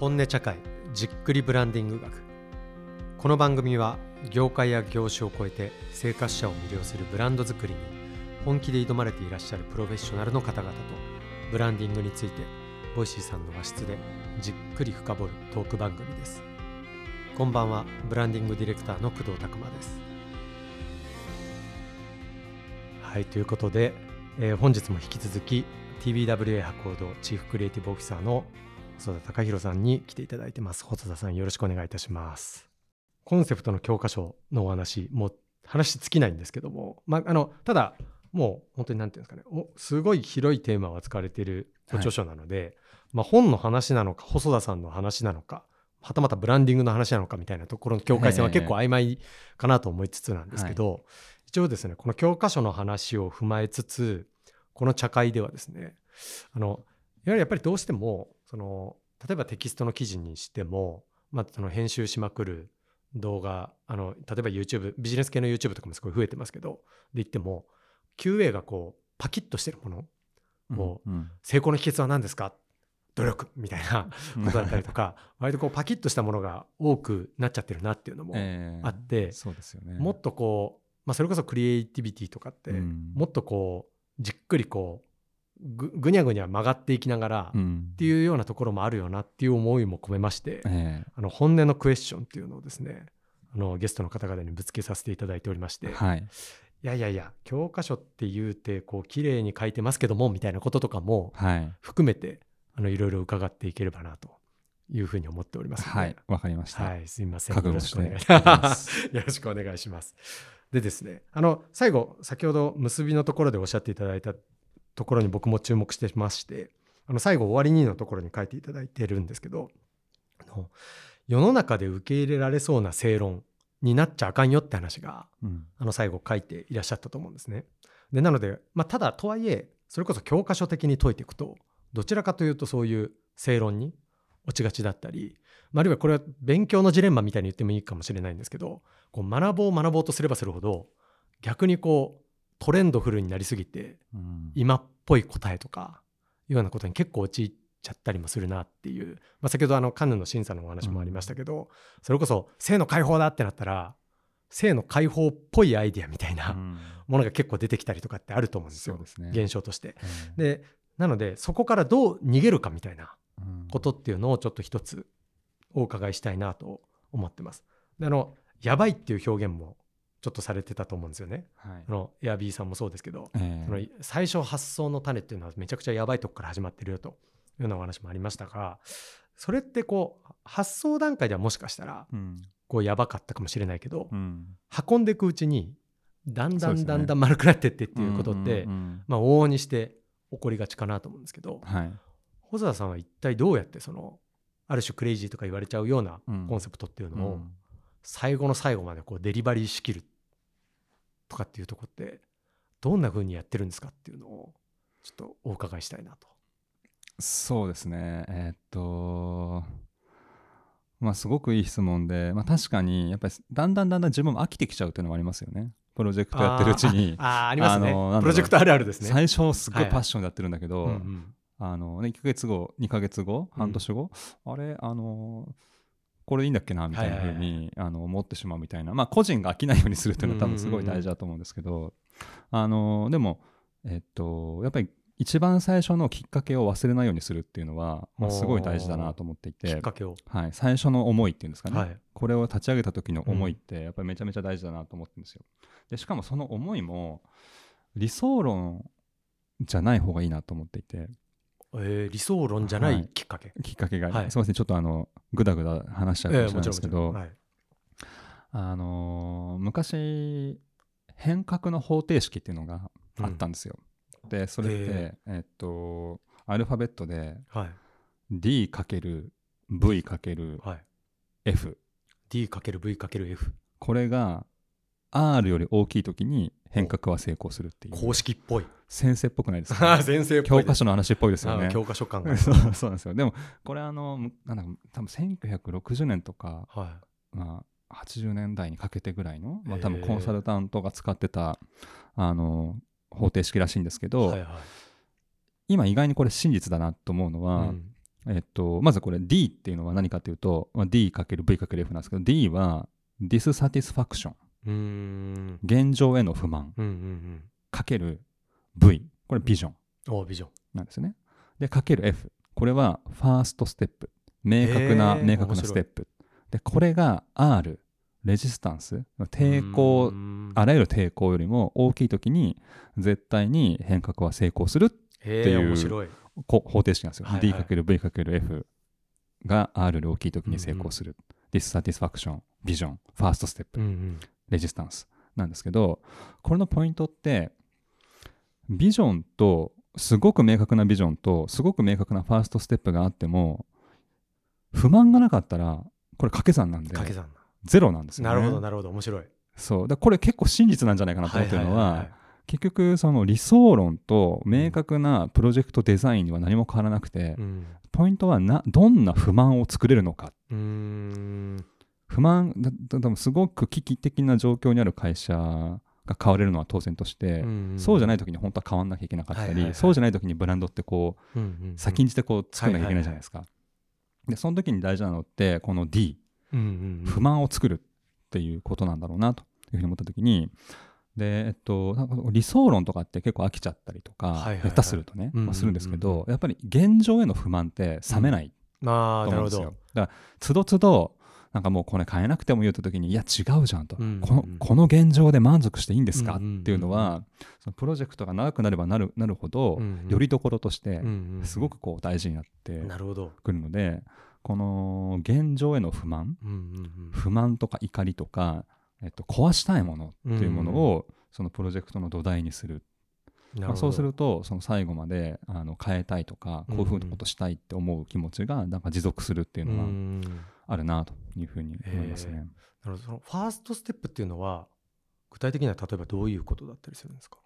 本音茶会じっくりブランディング学。この番組は業界や業種を超えて生活者を魅了するブランド作りに本気で挑まれていらっしゃるプロフェッショナルの方々とブランディングについてボイシーさんの和室でじっくり深掘るトーク番組です。こんばんはブランディングディレクターの工藤拓磨です。はいということで、えー本日も引き続き TBWA 博報堂チーフクリエイティブオフィサーの細田隆弘さんに来ていただいてます。細田さんよろしくお願いいたします。コンセプトの教科書のお話もう話尽きないんですけども、まあ、あのただもう本当に何て言うんですかね。おすごい広いテーマを扱われているご著書なので、まあ、本の話なのか細田さんの話なのかはたまたブランディングの話なのかみたいなところの境界線は結構曖昧かなと思いつつなんですけど、一応ですねこの教科書の話を踏まえつつこの茶会ではですねあのやはりやっぱりどうしてもその例えばテキストの記事にしても、まあ、その編集しまくる動画あの例えば YouTube ビジネス系の YouTube とかもすごい増えてますけどで言っても QA がこうパキッとしてるものこううん。成功の秘訣は何ですか？努力みたいなことだったりとか 割とこうパキッとしたものが多くなっちゃってるなっていうのもええあって、そうですよね。もっとこう、まあ、それこそクリエイティビティとかって、うん。もっとこうじっくりこうぐぐにゃぐにゃ曲がっていきながら、っうん。ていうようなところもあるよなっていう思いも込めまして、えあの本音のクエスチョンっていうのをですねあのゲストの方々にぶつけさせていただいておりまして、はい。やいやいや教科書って言うてこう綺麗に書いてますけどもみたいなこととかもはい。含めてあのいろいろ伺っていければなというふうに思っておりますはい。わかりました。はい、すみません。よろしくお願いし。ます。よろしくお願いします。でですね、あの最後先ほど結びのところでおっしゃっていただいたところに僕も注目してまして、あの最後終わりにのところに書いていただいてるんですけど、あの世の中で受け入れられそうな正論になっちゃあかんよって話がうんあの最後書いていらっしゃったと思うんですね。でなので、まあ、ただとはいえそれこそ教科書的に解いていくとどちらかというとそういう正論に落ちがちだったり、まあ、あるいはこれは勉強のジレンマみたいに言ってもいいかもしれないんですけどこう学ぼう学ぼうとすればするほど逆にこうトレンドフルになりすぎてうん今っぽい答えとかいうようなことに結構陥っちゃったりもするなっていう、まあ、先ほどあのカンヌの審査のお話もありましたけど、それこそ性の解放だってなったら性の解放っぽいアイディアみたいなうん。ものが結構出てきたりとかってあると思うんですよ、そうですね。現象として。ええでなのでそこからどう逃げるかみたいなうんことっていうのをちょっと一つお伺いしたいなと思ってます。であのやばいっていう表現もちょっとされてたと思うんですよね。はい。あのエアビーさんもそうですけど、ええ。その最初発想の種っていうのはめちゃくちゃやばいとこから始まってるよと。いうようなお話もありましたがそれってこう発想段階ではもしかしたらうん。こうやばかったかもしれないけど、うん。運んでいくうちにだんだんだんだん丸くなってってっていうことって、うんうんうん。まあ、往々にして起こりがちかなと思うんですけどはい。細田さんは一体どうやってそのある種クレイジーとか言われちゃうようなうん。コンセプトっていううのをん。最後の最後までこうデリバリーしきるとかっていうとこってどんな風にやってるんですかっていうのをちょっとお伺いしたいなと。そうですね。えーっとまあすごくいい質問で、まあ、確かにやっぱりだんだんだんだん自分も飽きてきちゃうっていうのもありますよね。プロジェクトやってるうちに。あーあーありますね。プロジェクトあるあるですね。最初すごはいい。パッションでやってるんだけど、うんうん。あのね、1ヶ月後2ヶ月後半年後、あれあのこれいいんだっけなみたいな風はいはいに、あの思ってしまうみたいな。まあ個人が飽きないようにするっていうのは多分すごい大事だと思うんですけど、あのでもえっとやっぱり一番最初のきっかけを忘れないようにするっていうのは、まあ、すごい大事だなと思っていきってかけを。はい、最初の思いっていうんですかね、はい。これを立ち上げた時の思いってやっぱりめちゃめちゃ大事だなと思ってるんですよ。でしかもその思いも理想論じゃない方がいいなと思っていてえー理想論じゃなはい。いきっかけ。きっかけが、はい。すみませんちょっとあのぐだぐだ話しちゃうかもしれないですけど、はいあのー昔変革の方程式っていうのがあったんですよ。でそれって、へえっとアルファベットではい。D×V×F。はい。D×V×F。これが R より大きい時に変革は成功するっていう公式っぽい。先生っぽくないですか、先生っぽい教科書の話っぽいですよね。教科書感が。そうそうなんですよでもこれあのむなんだか多分1960年とか、はまあ、80年代にかけてぐらいの、まあ、多分コンサルタントが使ってたあの方程式らしいんですけい。ど、はいはい今意外にこれ真実だなと思うのは、うんえっと、まずこれ D っていうのは何かというと、まあ、D×V×F なんですけど D は dissatisfaction うーん現状への不満。うんうんかける V これビジョン。うんおビジョン。なんですよね。でかける F これはファーストステップ。明確な明確なステップ。でこれが R レジスタンス。抵抗あらゆる抵抗よりも大きい時に絶対に変革は成功するっていう方程式なんですよ。はいはい。D×V×F が R より大きい時に成功する。Dissatisfaction、Vision、First Step、うんうんレジスタンスなんですけど、これのポイントって、ビジョンと、すごく明確なビジョンと、すごく明確なファーストステップがあっても、不満がなかったら、これ掛け算なんで、掛け算ゼロなんですよね。なるほどなるほど。面白い。そう。だこれ結構真実なんじゃないかなと思ってるのは、結局、その理想論と明確なプロジェクトデザインには何も変わらなくて、うん。ポイントはなどんな不満を作れるのか。うーん不満だだ多分すごく危機的な状況にある会社が変われるのは当然として、そうじゃないい時に本当は変わんなきゃいけなかったり、はいはいはい。そうじゃない時にブランドってこううんうん。うん先んじてこう作んなきゃいけないじゃないですか。でその時に大事なのってこの D うんうんうん。不満を作るっていうことなんだろうなというふうに思った時にでえっと理想論とかって結構飽きちゃったりとか、はいはいはい。下手するとね、うんうんうんうん。まあ、するんですけどやっぱり現状への不満って冷めないと思うんですよ。ど。だからつどつどなんかもうこれ変えなくてもいいよって時にいや違うじゃんと、うんうんうん。このこの現状で満足していいんですか、うんうんうんっていうのはそのプロジェクトが長くなればなるなるほど、うんうん。よりどころとしてうんうんすごくこう大事になってなるほど。くるのでこの現状への不満うんうんうん。不満とか怒りとか、えっと、壊したいものっていうものを、そのプロジェクトの土台にする。まあ、そうするとその最後まであの変えたいとかこういうふうなことしたいって思う気持ちがなんか持続するっていううのはんあるなというふうに思いますね。なるほど。そのファーストステップっていうのは具体的には例えばどういうことだったりするんですか？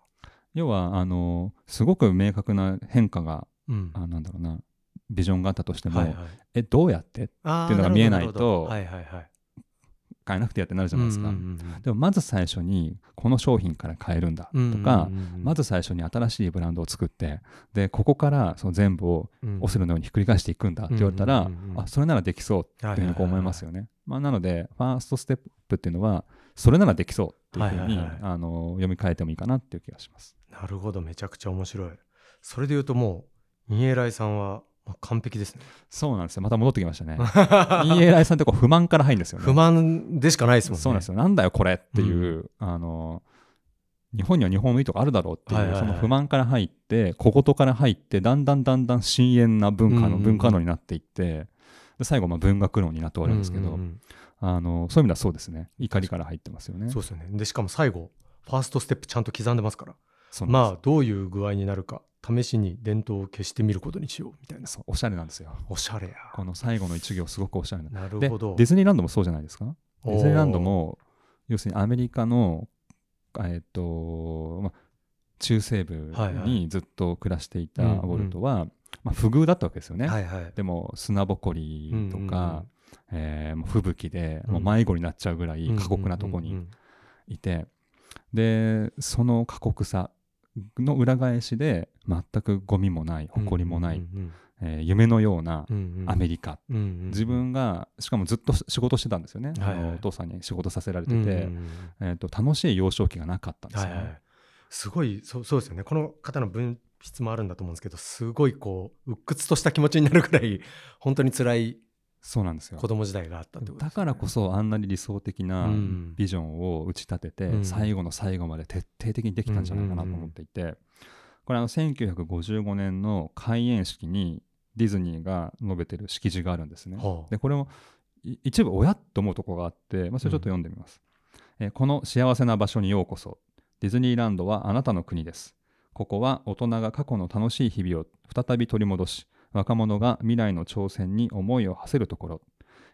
要はあのすごく明確な変化がうん。あなんだろうなビジョンがあったとしても、はいはい。えどうやって？っていうのが見えないとはいはいはい変えなくてやってなるじゃないですか。うんうんうんでもまず最初にこの商品から変えるんだうんとか、うんうんうんまず最初に新しいブランドを作ってでここからその全部をうん。オセロのようにひっくり返していくんだって言われたら、うんうんうんうん。あそれならできそうっていうふうにこう思いますよね。まあ、なのでファーストステップっていうのはそれならできそうっていうふうに、はいはいはい。あの読み替えてもいいかなっていう気がします。なるほどめちゃくちゃ面白い。それで言うともうインエライさんはまあ完璧ですね。そうなんですよ。また戻ってきましたね。ELI さんってこう不満から入るんですよね。不満でしかないですもんね。そうなんですよ。なんだよこれっていう、あの日本には日本のいいとこあるだろうっていう、はいはいはい。その不満から入って小言から入ってだんだんだんだん深淵な文化うんうん。うんの文化論になっていって、で最後まあ文学論になって終わるんですけど、うんうんうん。あのそういう意味ではそうですね。怒りから入ってますよね。そうですよね。でしかも最後ファーストステップちゃんと刻んでますから。まあどういう具合になるか試しに伝統を消してみることにしようみたいな。そうおしゃれなんですよ。おしゃれや。この最後の一行すごくおしゃれな。でなるほど。ディズニーランドもそうじゃないですか？ディズニーランドも要するにアメリカのえっと、まあ、中西部にずっと暮らしていたウうんうん。ォルトは、まあ、不遇だったわけですよね。はいはい。でも砂ぼこりとか、えーもう吹雪でうん。もう迷子になっちゃうぐらい過酷なとこにうんうん。いて、でその過酷さの裏返しで全くゴミもないうん埃もない、えー夢のようなアメリカ、うんうん自分がしかもずっと仕事してたんですよね、はいはい。あのお父さんに仕事させられてて、うんうんうんえー、と楽しい幼少期がなかったんですよね。はいはい。すごいそうそうですよね。この方の分泌もあるんだと思うんですけどすごいこう鬱屈とした気持ちになるくらい本当に辛いそうなんですよ。子供時代があったってことね、だからこそあんなに理想的なうん。ビジョンを打ち立てて、うん。最後の最後まで徹底的にできたんじゃないかなと思っていて、これあの1955年の開園式にディズニーが述べてる式辞があるんですね。はあ。でこれもい一部親と思うところがあって、まあ、それちょっと読んでみます、えーこの幸せな場所にようこそディズニーランドはあなたの国です。ここは大人が過去の楽しい日々を再び取り戻し若者が未来の挑戦に思いを馳せるところ。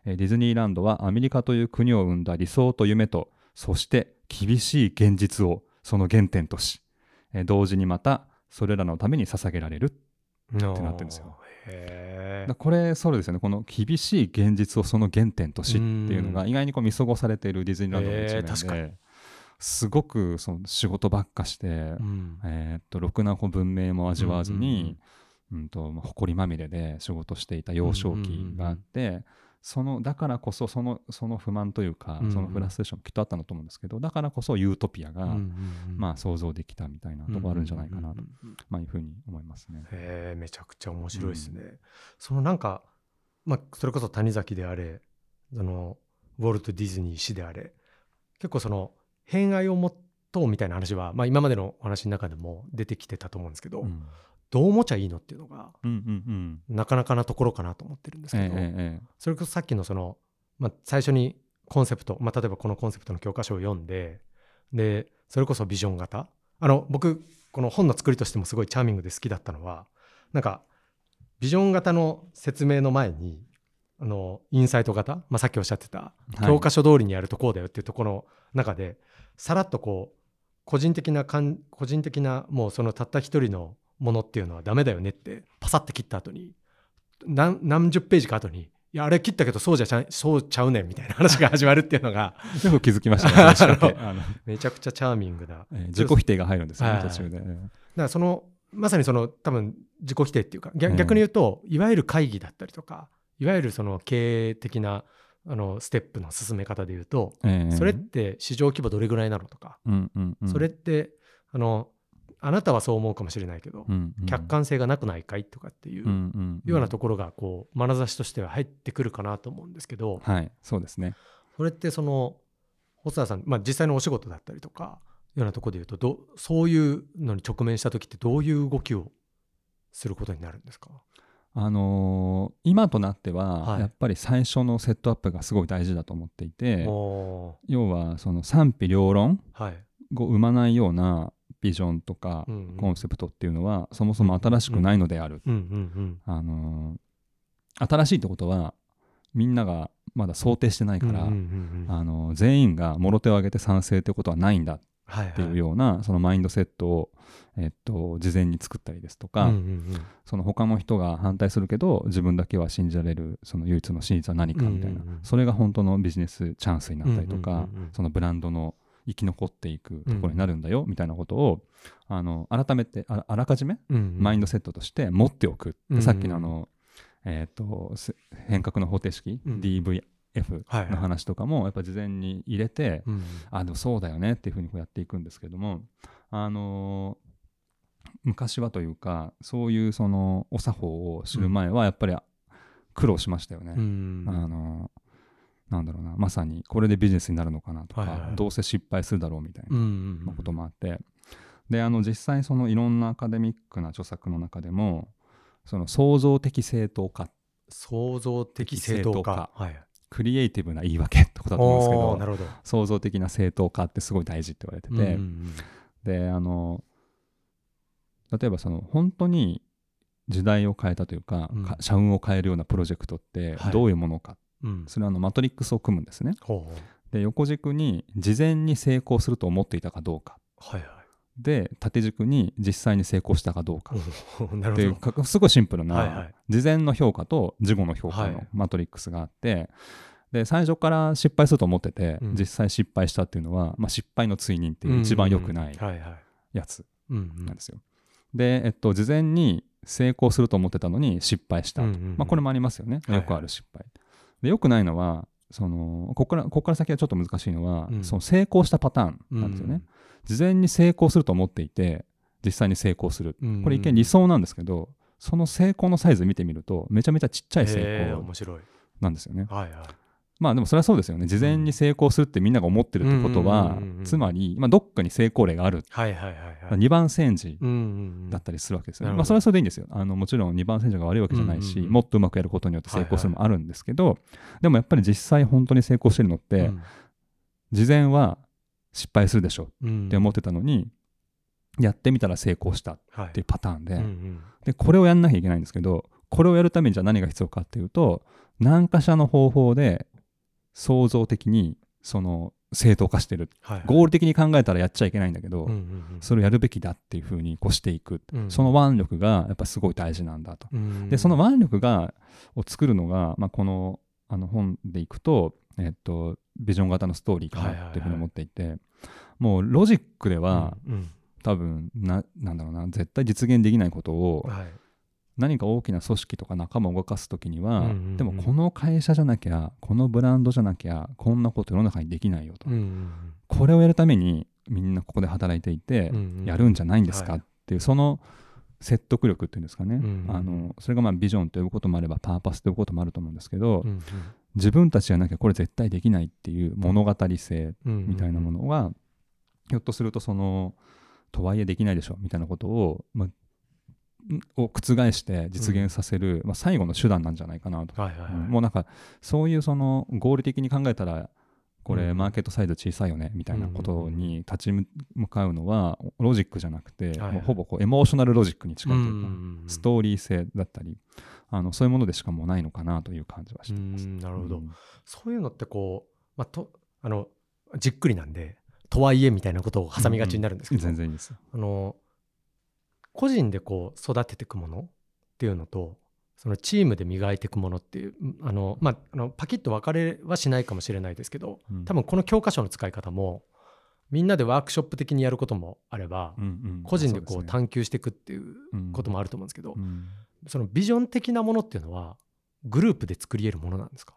えーディズニーランドはアメリカという国を生んだ理想と夢とそして厳しい現実をその原点とし、えー同時にまたそれらのために捧げられる。ってなってるんですよ。これそうですよね。この厳しい現実をその原点としっていうのが意外にこう見過ごされているディズニーランドの一面ですごくその仕事ばっかして、うん。えーっとろくなこう文明も味わわずに、うんとまあ埃まみれで仕事していた幼少期があって、そのだからこそそのその不満というか、うんうん。そのフラストレーションもきっとあったんだと思うんですけどだからこそユートピアが、うんうんうんまあ、想像できたみたいなところあるんじゃないかなと、うんうんうんまあ、いうふうに思いますね。へえめちゃくちゃ面白いですね。そのなんか、まあ、それこそ谷崎であれそのウォルト・ディズニー氏であれ結構その偏愛を持とうみたいな話は、まあ、今までのお話の中でも出てきてたと思うんですけど、うんどう思っちゃいいのっていうのがなかなかなところかなと思ってるんですけど、それこそさっきのその、まあ、最初にコンセプト、まあ、例えばこのコンセプトの教科書を読んででそれこそビジョン型。あの僕この本の作りとしてもすごいチャーミングで好きだったのはなんかビジョン型の説明の前にあのインサイト型、まあ、さっきおっしゃってたはい。教科書通りにやるとこうだよっていうところの中でさらっとこう個人的な感個人的なもうそのたった一人のものっていうのはダメだよねってパサッて切った後に何何十ページか後にいやあれ切ったけどそうじゃちゃそうちゃうねんみたいな話が始まるっていうのが よく気づきましたね。めちゃくちゃチャーミングな、えー自己否定が入るんですよね、はい。途中で。だからそのまさにその多分自己否定っていうか逆に言うと、いわゆる会議だったりとかいわゆるその経営的なあのステップの進め方で言うと、ええそれって市場規模どれぐらいなのとか、それってあのあなたはそう思うかもしれないけど、うんうん。客観性がなくないかいとかっていうようなところがこう眼差しとしては入ってくるかなと思うんですけど、はい、そうですね。それってその細田さん、まあ、実際のお仕事だったりとかようなところで言うとどそういうのに直面した時ってどういう動きをすることになるんですか？あのー今となっては、はい。やっぱり最初のセットアップがすごい大事だと思っていて、お要はその賛否両論を生まないようなビジョンとかコンセプトっていうのは、そもそも新しくないのである。あのー新しいってことはみんながまだ想定してないうんから、あのー全員がもろ手を挙げて賛成ってことはないんだっていうような、そのマインドセットを、えっと、事前に作ったりですとか、うんうんうん。その他の人が反対するけど自分だけは信じられるその唯一の真実は何かみたいな、うんうんうん。それが本当のビジネスチャンスになったりとか、うんうんうんうん。そのブランドの生き残っていくところになるんだよ、みたいなことをあの改めてああらかじめマインドセットとして持っておく、さっきのあの、えー、とせ変革の方程式、うん。DVF はいはい。の話とかもやっぱ事前に入れて、うんあでもそうだよねっていうふうにこうやっていくんですけどもあのー昔はというかそういうそのお作法を知る前はやっぱり苦労しましたよね。うん。あのーなんだろうなまさにこれでビジネスになるのかなとか、はいはいはい。どうせ失敗するだろうみたいなこともあって。であの実際そのいろんなアカデミックな著作の中でもその創造的正当化。創造的正当化。はいクリエイティブな言い訳ってことだと思うんですけど創造的な正当化ってすごい大事って言われてて、であの例えばその本当に時代を変えたというか,うん。か、社運を変えるようなプロジェクトってはい。どういうものか、うんうん。それはあのマトリックスを組むんですね。で横軸に事前に成功すると思っていたかどうか。はいはい。で縦軸に実際に成功したかどうか。っていうかすごいシンプルない事前の評価と事後の評価のはい。マトリックスがあって、で最初から失敗すると思ってて、うん。実際失敗したっていうのは、まあ、失敗の追認っていう一番良くないやつなんですよ。で、えっと、事前に成功すると思ってたのに失敗した、うんうんうん。まあ、これもありますよね、よくある失敗。でよくないのはそのここからここから先はちょっと難しいのは、うん。その成功したパターンなんですよね。事前に成功すると思っていて実際に成功する。うん。これ一見理想なんですけどその成功のサイズ見てみるとめちゃめちゃちっちゃい成功なんですよね。はいはいまあでもそれはそうですよね。事前に成功するってみんなが思ってるってことはうんうんうんうん。つまり、まあ、どっかに成功例がある。はいはいはいはい。2番煎じうんうんうんだったりするわけですよね。まあ、それはそれでいいんですよ。あのもちろん2番選手が悪いわけじゃないし、うんうんうん。もっとうまくやることによって成功するのもあるんですけど、でもやっぱり実際本当に成功してるのって、うん事前は失敗するでしょうんって思ってたのに、やってみたら成功したっはいてい。うパターンで,、うんうん。でこれをやんなきゃいけないんですけどこれをやるためにじゃあ何が必要かっていうと何かしらの方法で創造的にその正当化してる。はいはい。合理的に考えたらやっちゃいけないんだけど、うんうんうん。それをやるべきだっていうふうにこうしていく、うん。その腕力がやっぱすごい大事なんだと。うんでその腕力がを作るのが、まあ、このあの本でいくと、えっと、ビジョン型のストーリーかなっていうふうに思っていて、もうロジックでは、うん多分ななんだろうな絶対実現できないことをうんはい何か大きな組織とか仲間を動かす時には、うんうんうん。でもこの会社じゃなきゃこのブランドじゃなきゃこんなこと世の中にできないよと、うんうんこれをやるためにみんなここで働いていてうんうん。やるんじゃないんですか？はい。っていうその説得力っていうんですかね、うんうんうん。あのそれがまあビジョンと呼ぶこともあればパーパスと呼ぶこともあると思うんですけど、うん自分たちじゃなきゃこれ絶対できないっていう物語性うんうんみたいなものは、ひょっとするとそのとはいえできないでしょみたいなことを、まあ、んを覆して実現させる、まあ、最後の手段なんじゃないかなと、もうなんかそういうその合理的に考えたらこれうん。マーケットサイズ小さいよねみたいなことに立ち向かうのはロジックじゃなくて、もうほぼこうエモーショナルロジックに近いというか、うんうんうんストーリー性だったりあのそういうものでしかもうないのかなという感じはしています。うんなるほど。うん。そういうのってこう、まあ、とあのじっくりなんでとはいえみたいなことを挟みがちになるんですけど、全然いいです。あの個人でこう育てていくものっていうのとそのチームで磨いていくものっていうあの、まあ、あのパキッと分かれはしないかもしれないですけどうん。多分この教科書の使い方もみんなでワークショップ的にやることもあれば、うんうん。個人でこそう探求していくっていううん。こともあると思うんですけど、うん。そのビジョン的なものっていうのはグループで作り得るものなんですか？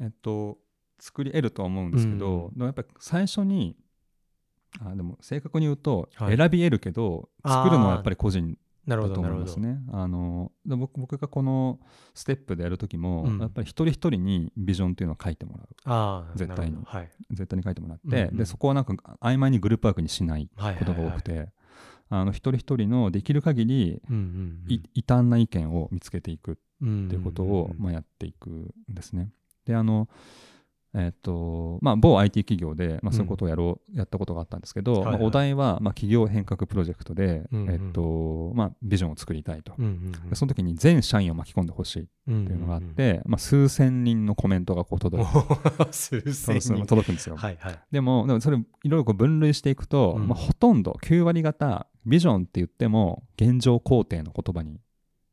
えっと作り得るとは思うんですけど、でもやっぱり最初にあでも正確に言うとはい。選び得るけど、作るのはやっぱり個人だと思いますね。あので僕僕がこのステップでやる時も、うん。やっぱり一人一人にビジョンっていうのを書いてもらう。絶対に。はい。絶対に書いてもらって、うんうん。でそこはなんか曖昧にグループワークにしないはいことが多くはいはいて、あの一人一人のできる限り異端な意見を見つけていくうんっていうことを、うん。まあ、やっていくんですね。であのえっとまあ、某 IT 企業で、まあ、そういうことをやろう、やったことがあったんですけど、はいはい。まあ、お題は、まあ、企業変革プロジェクトで、うんうんえっとまあ、ビジョンを作りたいと、うんうんでその時に全社員を巻き込んでほしいっうんていうのがあって、まあ、数千人のコメントがこう届く。届くんですよ。はいはい。でもでもそれいろいろこう分類していくと、うん。まあ、ほとんど9割方ビジョンって言っても現状肯定の言葉に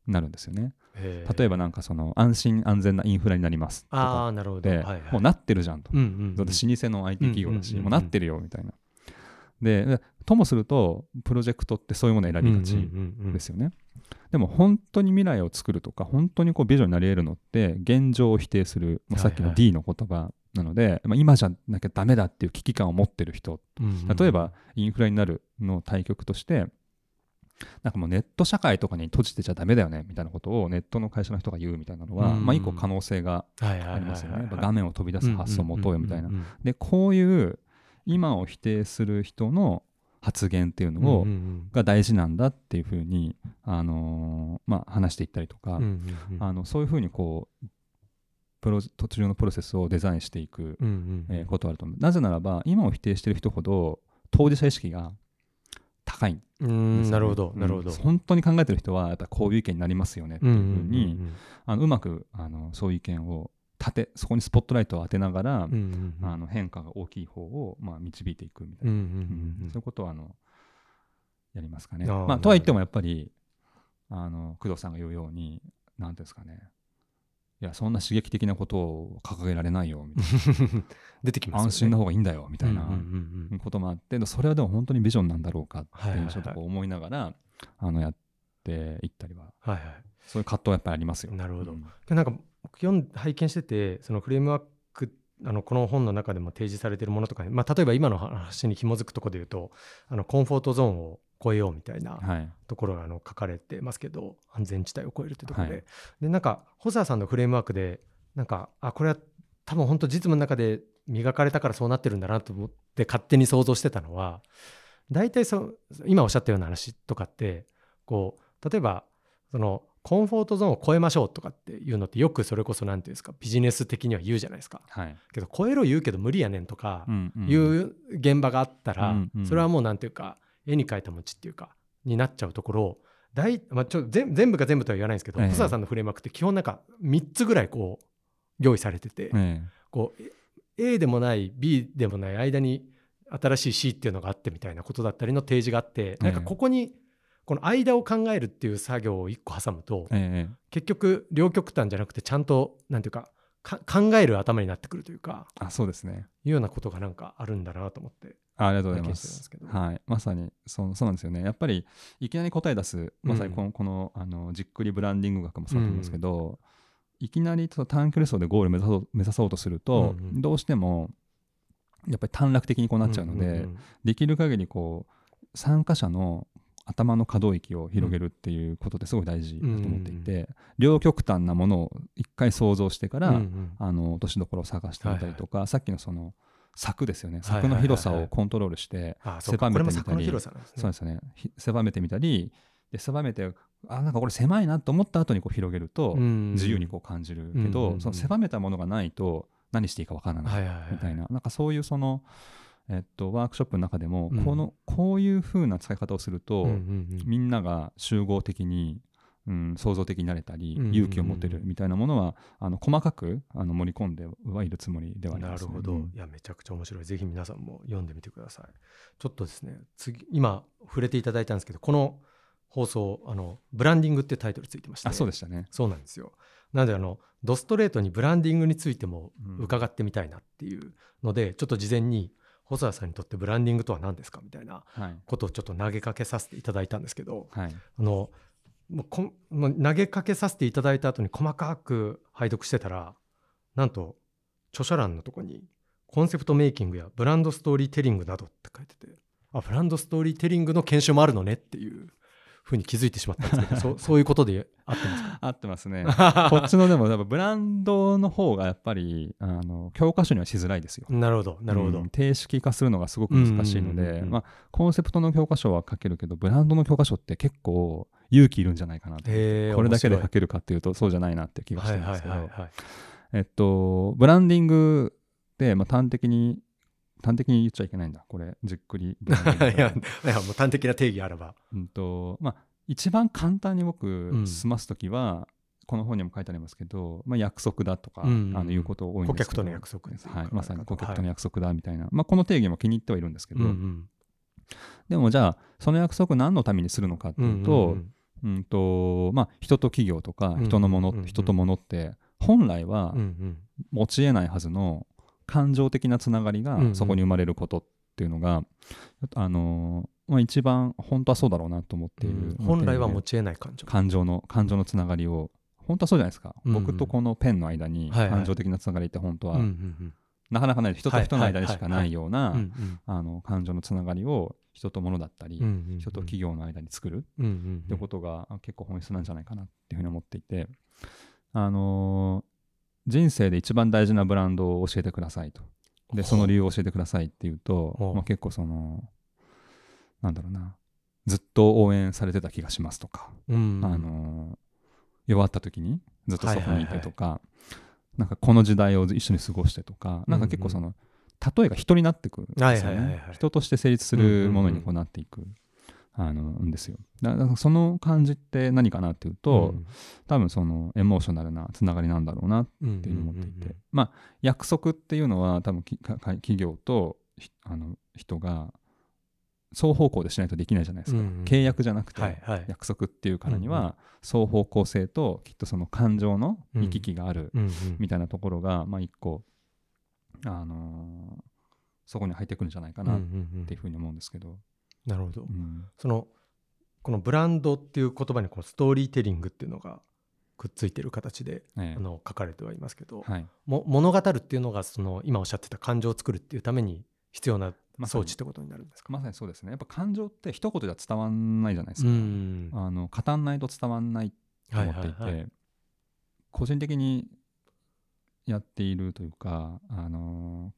なるんですよね。例えばなんかその安心安全なインフラになりますとあかあなるほど。で、はいはい。もうなってるじゃんと。うんうんうん。だって老舗の IT 企業だし、もうなってるよみたいな。ででともするとプロジェクトってそういうものを選びがちうんうんうんうん。ですよね。でも本当に未来を作るとか本当にこうビジョンになり得るのって現状を否定する、まあ、さっきのはいはい D の言葉なので、まあ、今じゃなきゃダメだっていう危機感を持ってる人。うんうん例えばインフラになるの対極としてなんかもうネット社会とかに閉じてちゃダメだよねみたいなことをネットの会社の人が言うみたいなのは、うん。まあ一個可能性がありますよね。画面を飛び出す発想を持とうよみたいな。でこういう今を否定する人の発言っていうのを、が大事なんだっていうふうに、あのーまあ、話していったりとか、あのそういうふうにこうプロ途中のプロセスをデザインしていく、うえーことはあると思う。なぜならば今を否定している人ほど当事者意識が高いんですね、んなるほどなるほど。うん本当に考えてる人はやっぱこういう意見になりますよねっていうふうに、んあのうまくあのそういう意見を立てそこにスポットライトを当てながら、うんうんうん。あの変化が大きい方を、まあ、導いていくみたいな、うんうんうんそういうことはあのやりますかね。あーまあ、とは言ってもやっぱりあの工藤さんが言うように何ていうんですかねいやそんな刺激的なことを掲げられないよみたいうん 出てきますよね。な安心の方がいいんだよみたいなこともあってでそれはでも本当にビジョンなんだろうかってはいうちょっと思いながらあのやっていったりは。はいはそういう葛藤はやっぱりありますよ。いなるほど。うん。でなんか僕読ん拝見しててそのフレームワークあのこの本の中でも提示されているものとかに、まあ、例えば今の話に紐づくところで言うとあのコンフォートゾーンを超えようみたいなはい。ところがあの書かれてますけど安全地帯を超えるってところで,、はい。でなんか細田さんのフレームワークでなんかあこれは多分本当実務の中で磨かれたからそうなってるんだなと思って勝手に想像してたのは大体そ今おっしゃったような話とかってこう例えばそのコンフォートゾーンを超えましょうとかっていうのってよくそれこそ何ていうんですかビジネス的には言うじゃないですか。はい。けど超えろ言うけど無理やねんとかいう現場があったら、それはもうなんていうか絵に描いた餅っていうかになっちゃうところを大、まあ、ちょ全全部が全部とは言わないんですけど、ええ。細田さんのフレームワークって基本なんか3つぐらいこう用意されてて、えこう A でもない B でもない間に新しい C っていうのがあってみたいなことだったりの提示があってなんかここにこの間を考えるっていう作業を1個挟むと結局両極端じゃなくてちゃんとなんていうかか考える頭になってくるというかあそうですね。いうようなことがなんかあるんだなと思って。あありがとうございますはい、まさにそうそうなんですよね。やっぱりいきなり答え出すまさにこの,、このあのじっくりブランディング学もそうだと思うんですけど、いきなり短距離走でゴールを目指そう目指そうとすると、うんうん。どうしてもやっぱり短絡的にこうなっちゃうので、んんん。できる限りこう参加者の頭の可動域を広げるっていうことってすごい大事だと思っていて、両極端なものを一回想像してから、うんうん。あの落としどころを探してみたりとか、さっきのその柵ですよね。柵の広さをコントロールして、狭めてみたり。そうですね。ひ狭めてみたり。で狭めてあなんかこれ狭いなと思った後にこう広げるとうん。自由にこう感じるけど、その狭めたものがないと何していいかわからない。みたいな、なんかそういうその、えっと、ワークショップの中でも、うん。このこういう風な使い方をすると、みんなが集合的に、うん、創造的になれたり、うんうんうん勇気を持てるみたいなものはあの細かくあの盛り込んではいるつもりではあります、ね。なるほど、うん。いやめちゃくちゃ面白い。ぜひ皆さんも読んでみてください。ちょっとですね次今触れていただいたんですけどこの放送あのブランディングってタイトルついてまして。あそうでしたね。そうなんですよ。なのであのドストレートにブランディングについてもうん。伺ってみたいなっていうので、ちょっと事前に細田さんにとってブランディングとは何ですかみたいなはい。ことをちょっと投げかけさせていただいたんですけどはい。あのもうこんもう投げかけさせていただいた後に細かく拝読してたらなんと著者欄のとこにコンセプトメイキングやブランドストーリーテリングなどって書いててあブランドストーリーテリングの研修もあるのねっていうふうに気づいてしまったんですけど そうそういうことで合ってますか？合ってますね。こっちのでもやっぱブランドの方がやっぱりあの教科書にはしづらいですよ。なるほどなるほど、うん定式化するのがすごく難しいのでまあコンセプトの教科書は書けるけどブランドの教科書って結構勇気いるんじゃないかなこれだけで書けるかっていうとそうじゃないなって気がしてはいはるんですけど。いはいはいえっとブランディングでまあ端的に端的に言っちゃいけないんだ。これじっくり いやいやもう端的な定義あれば。うんとまあ、一番簡単に僕ん。済ます時は、この本にも書いてありますけど、まあ、約束だとか、うんあのいうこと多いんですけど。顧客との約束っていうはい、まさに顧客とのはい約束だみたいな、まあ、この定義も気に入ってはいるんですけど、うんうん。でもじゃあその約束何のためにするのかっていうと,、うんとまあ、人と企業とか人のもの、うんうんうん。人とものって本来はうんうん。持ち得ないはずの感情的なつながりがうんうん。そこに生まれることっていうのが、あのーまあ、一番本当はそうだろうなと思っている、うん。本来はも持ち得ない感情。感情の感情のつながりを本当はそうじゃないですか、うんうん。僕とこのペンの間に感情的なつながりって本当は、うんうんなかなかない人と人の間にしかないようなうんうん。あの感情のつながりを人と物だったり、うんうんうん。人と企業の間に作るってことが結構本質なんじゃないかなっていうふうに思っていて、あのー人生で一番大事なブランドを教えてくださいと。で、その理由を教えてくださいっていうとまあ、結構その、なんだろうな、ずっと応援されてた気がしますとか、うんあのー弱った時にずっとそこにいてとか、なんかこの時代を一緒に過ごしてとか、なんか結構その、例えが人になってくるんですよね。はい。人として成立するものにこうなっていく。あのんですよ。だだからその感じって何かなっていうと、多分そのエモーショナルなつながりなんだろうなっうんていうのを思っていて、うんうんうんまあ約束っていうのは多分企業とひあの人が双方向でしないとできないじゃないですか、うんうん契約じゃなくて、約束っていうからにうんうは双方向性ときっとその感情の行き来があるうんうん。みたいなところが、まあ一個、あのーそこに入ってくるんじゃないかうんうなんうん。っていうふうに思うんですけど、なるほど。うん。そのこのブランドっていう言葉にこのストーリーテリングっていうのがくっついてる形でええ。あの書かれてはいますけど、はい、も物語るっていうのがその今おっしゃってた感情を作るっていうために必要な装置ってことになるんですか、まさにそうですね。やっぱ感情って一言じゃ伝わんないじゃないですうか、ん。あの語んないと伝わんないと思っていて、はいはいはい。個人的にやっているというか、あの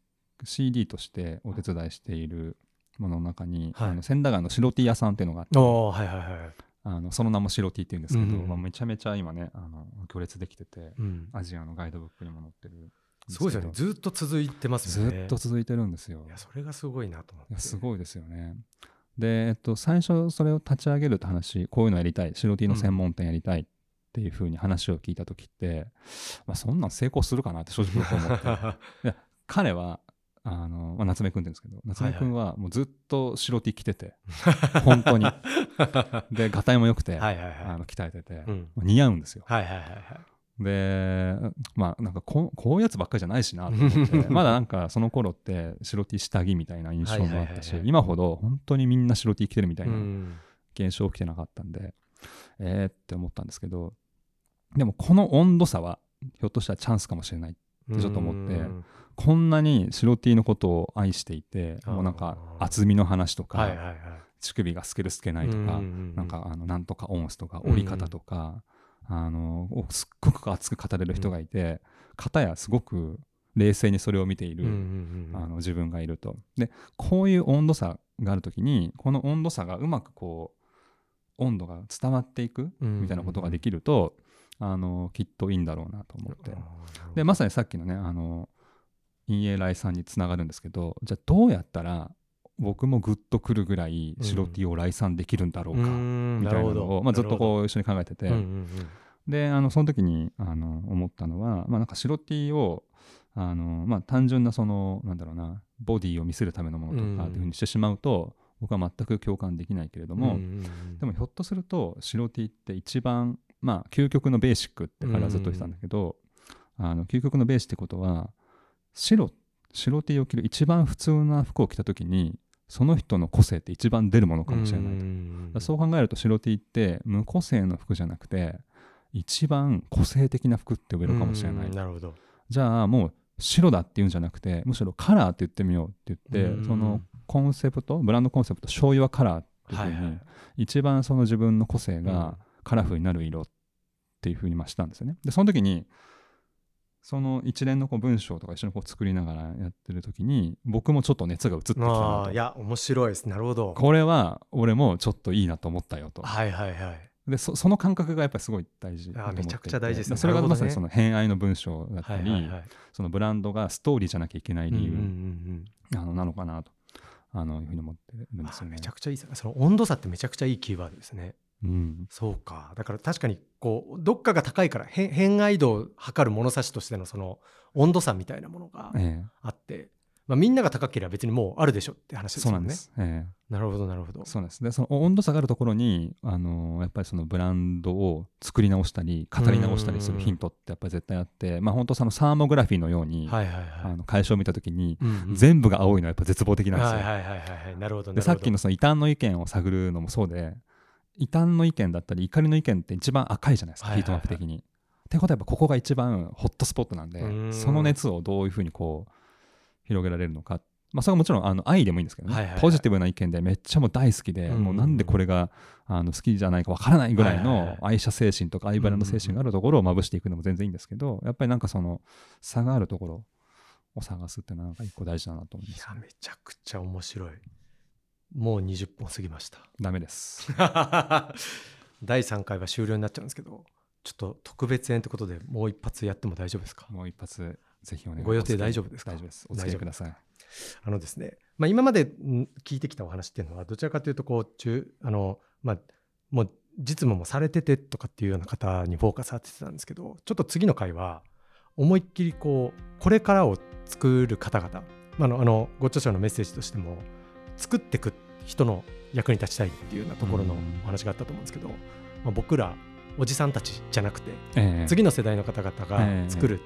CD としてお手伝いしているものの中に、はい。あの千駄ヶ谷の白 T 屋さんっていうのがあってはいはいはいあのその名も白 T っていうんですけど、うんうんまあ、めちゃめちゃ今ねあの行列できててうん。アジアのガイドブックにも載ってるんすごいですよね。ずっと続いてますよね。ずっと続いてるんですよ。いやそれがすごいなと思って。すごいですよね。で、えっと、最初それを立ち上げるって話こういうのやりたい。白 T の専門店やりたいっていうふうに話を聞いた時って、まあ、そんなん成功するかなって正直思って。彼はあの、まあ、夏目くんって言うんですけど夏目くんはもうずっと白 T 着てて、本当に。でがたいも良くて、はいはいはい。あの鍛えてて、うん。似合うんですよ。はいはいはいはい。でまあなんかここういうやつばっかりじゃないしなと思って。まだなんかその頃って白 T 下着みたいな印象もあったし、はいはいはいはい。今ほど本当にみんな白 T 着てるみたいなうん。現象起きてなかったんで、えーって思ったんですけどでもこの温度差はひょっとしたらチャンスかもしれないってちょっと思ってうんこんなに白 T のことを愛していてもうなんか厚みの話とか、はいはいはい。乳首が透ける透けないとか、うんなんかあのなんとかオンスとか折り方とか、あのをすっごく熱く語れる人がいて、片やすごく冷静にそれを見ている、うんうんうん。あの自分がいると。でこういう温度差がある時にこの温度差がうまくこう温度が伝わっていくみたいなことができると、あのきっといいんだろうなと思って。でまさにさっきのねあの陰影来さんにつながるんですけどじゃあどうやったら僕もグッとくるぐらい白 T を来賛できるんだろうか、みみたいなのを、まあ、ずっとこう一緒に考えてて、うんうんであのその時にあの思ったのは、まあ、なんか白 T をあの、まあ、単純なそのなんだろうなボディを見せるためのものとかっていうふうにしてしまうと、僕は全く共感できないけれども、うんうんうん。でもひょっとすると白 T って一番まあ究極のベーシックって彼はずっと言ってたんだけど、あの究極のベーシってことは白白 T を着る一番普通な服を着た時にその人の個性って一番出るものかもしれないと。そう考えると白 T って無個性の服じゃなくて一番個性的な服って呼べるかもしれない、うんなるほど。じゃあもう白だっていうんじゃなくてむしろカラーって言ってみようって言って、うん。そのコンセプトブランドコンセプト醤油はカラーっていうふうに、はいはい一番その自分の個性うん。がカラフルになる色っていうふうにまあしたんですよね。でその時にその一連のこう文章とか一緒にこう作りながらやってる時に僕もちょっと熱が移ってきたあなと。あいや面白いです。なるほど。これは俺もちょっといいなと思ったよと。はいはいはい。でそその感覚がやっぱりすごい大事あめちゃくちゃ大事ですね。それがまさにその偏愛の文章だったり、はいはいはい。そのブランドがストーリーじゃなきゃいけない理由、うんうんうんあのなのかなとあのいうふうに思ってるんですよね。あめちゃ。くちゃいいその温度差ってめちゃくちゃいいキーワードですねうん。そうか。だから確かにこうどっかが高いから変変愛度を測る物差しとしてのその温度差みたいなものがええ。あって、まあ、みんなが高ければ別にもうあるでしょって話ですそうもねなんんです。ええ。なるほどなるほど。そうなんですでその温度差があるところに、あのやっぱりそのブランドを作り直したり語り直したりするヒントってやっぱり絶対あって、まあ、本当そのサーモグラフィーのように、はいはいはい。あの会社を見た時に、うんうん。全部が青いのはやっぱ絶望的なんですよ。はいはいはいはいはい。なるほどなるほど。でさっきのその異端の意見を探るのもそうで異端の意見だったり怒りの意見って一番赤いじゃないですか、はいはいはい。ヒートマップ的に。ってことはやっぱここが一番ホットスポットなんでその熱をどういうふうにこう広げられるのか、まあ、それはもちろんあの愛でもいいんですけどね、はいはいはい。ポジティブな意見でめっちゃもう大好きで、うん。もうなんでこれがあの好きじゃないかわからないぐらいの愛社精神とか愛バラの精神があるところをまぶしていくのも全然いいんですけどやっぱりなんかその差があるところを探すっていうのはなんか一個大事だなと思います。いやめちゃくちゃ面白いもう20本過ぎました。ダメです。第3回は終了になっちゃうんですけどちょっと特別編ってことでもう一発やっても大丈夫ですか？もう一発ぜひお願いしますご予定大丈夫ですか？大丈夫です。お付き合いください。あのですね、まあ、今までん聞いてきたお話っていうのはどちらかというとこう中あの、まあ、もう実務もされててとかっていうような方にフォーカス当ててたんですけどちょっと次の回は思いっきりこうこれからを作る方々、まあ、あのあのご著書のメッセージとしても作っていく人の役に立ちたいっていうようなところのうんお話があったと思うんですけど、まあ、僕らおじさんたちじゃなくてええ次の世代の方々えがえ作る、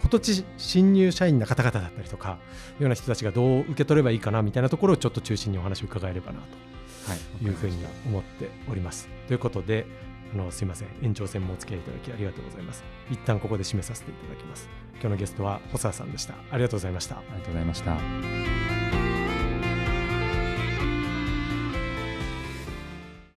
今年新入社員の方々だったりとかような人たちがどう受け取ればいいかなみたいなところをちょっと中心にお話を伺えればなはいというふうに思っております。ということであのすいません延長戦もお付き合いいただきありがとうございます。一旦ここで締めさせていただきます。今日のゲストは細田さんでした。ありがとうございました。ありがとうございました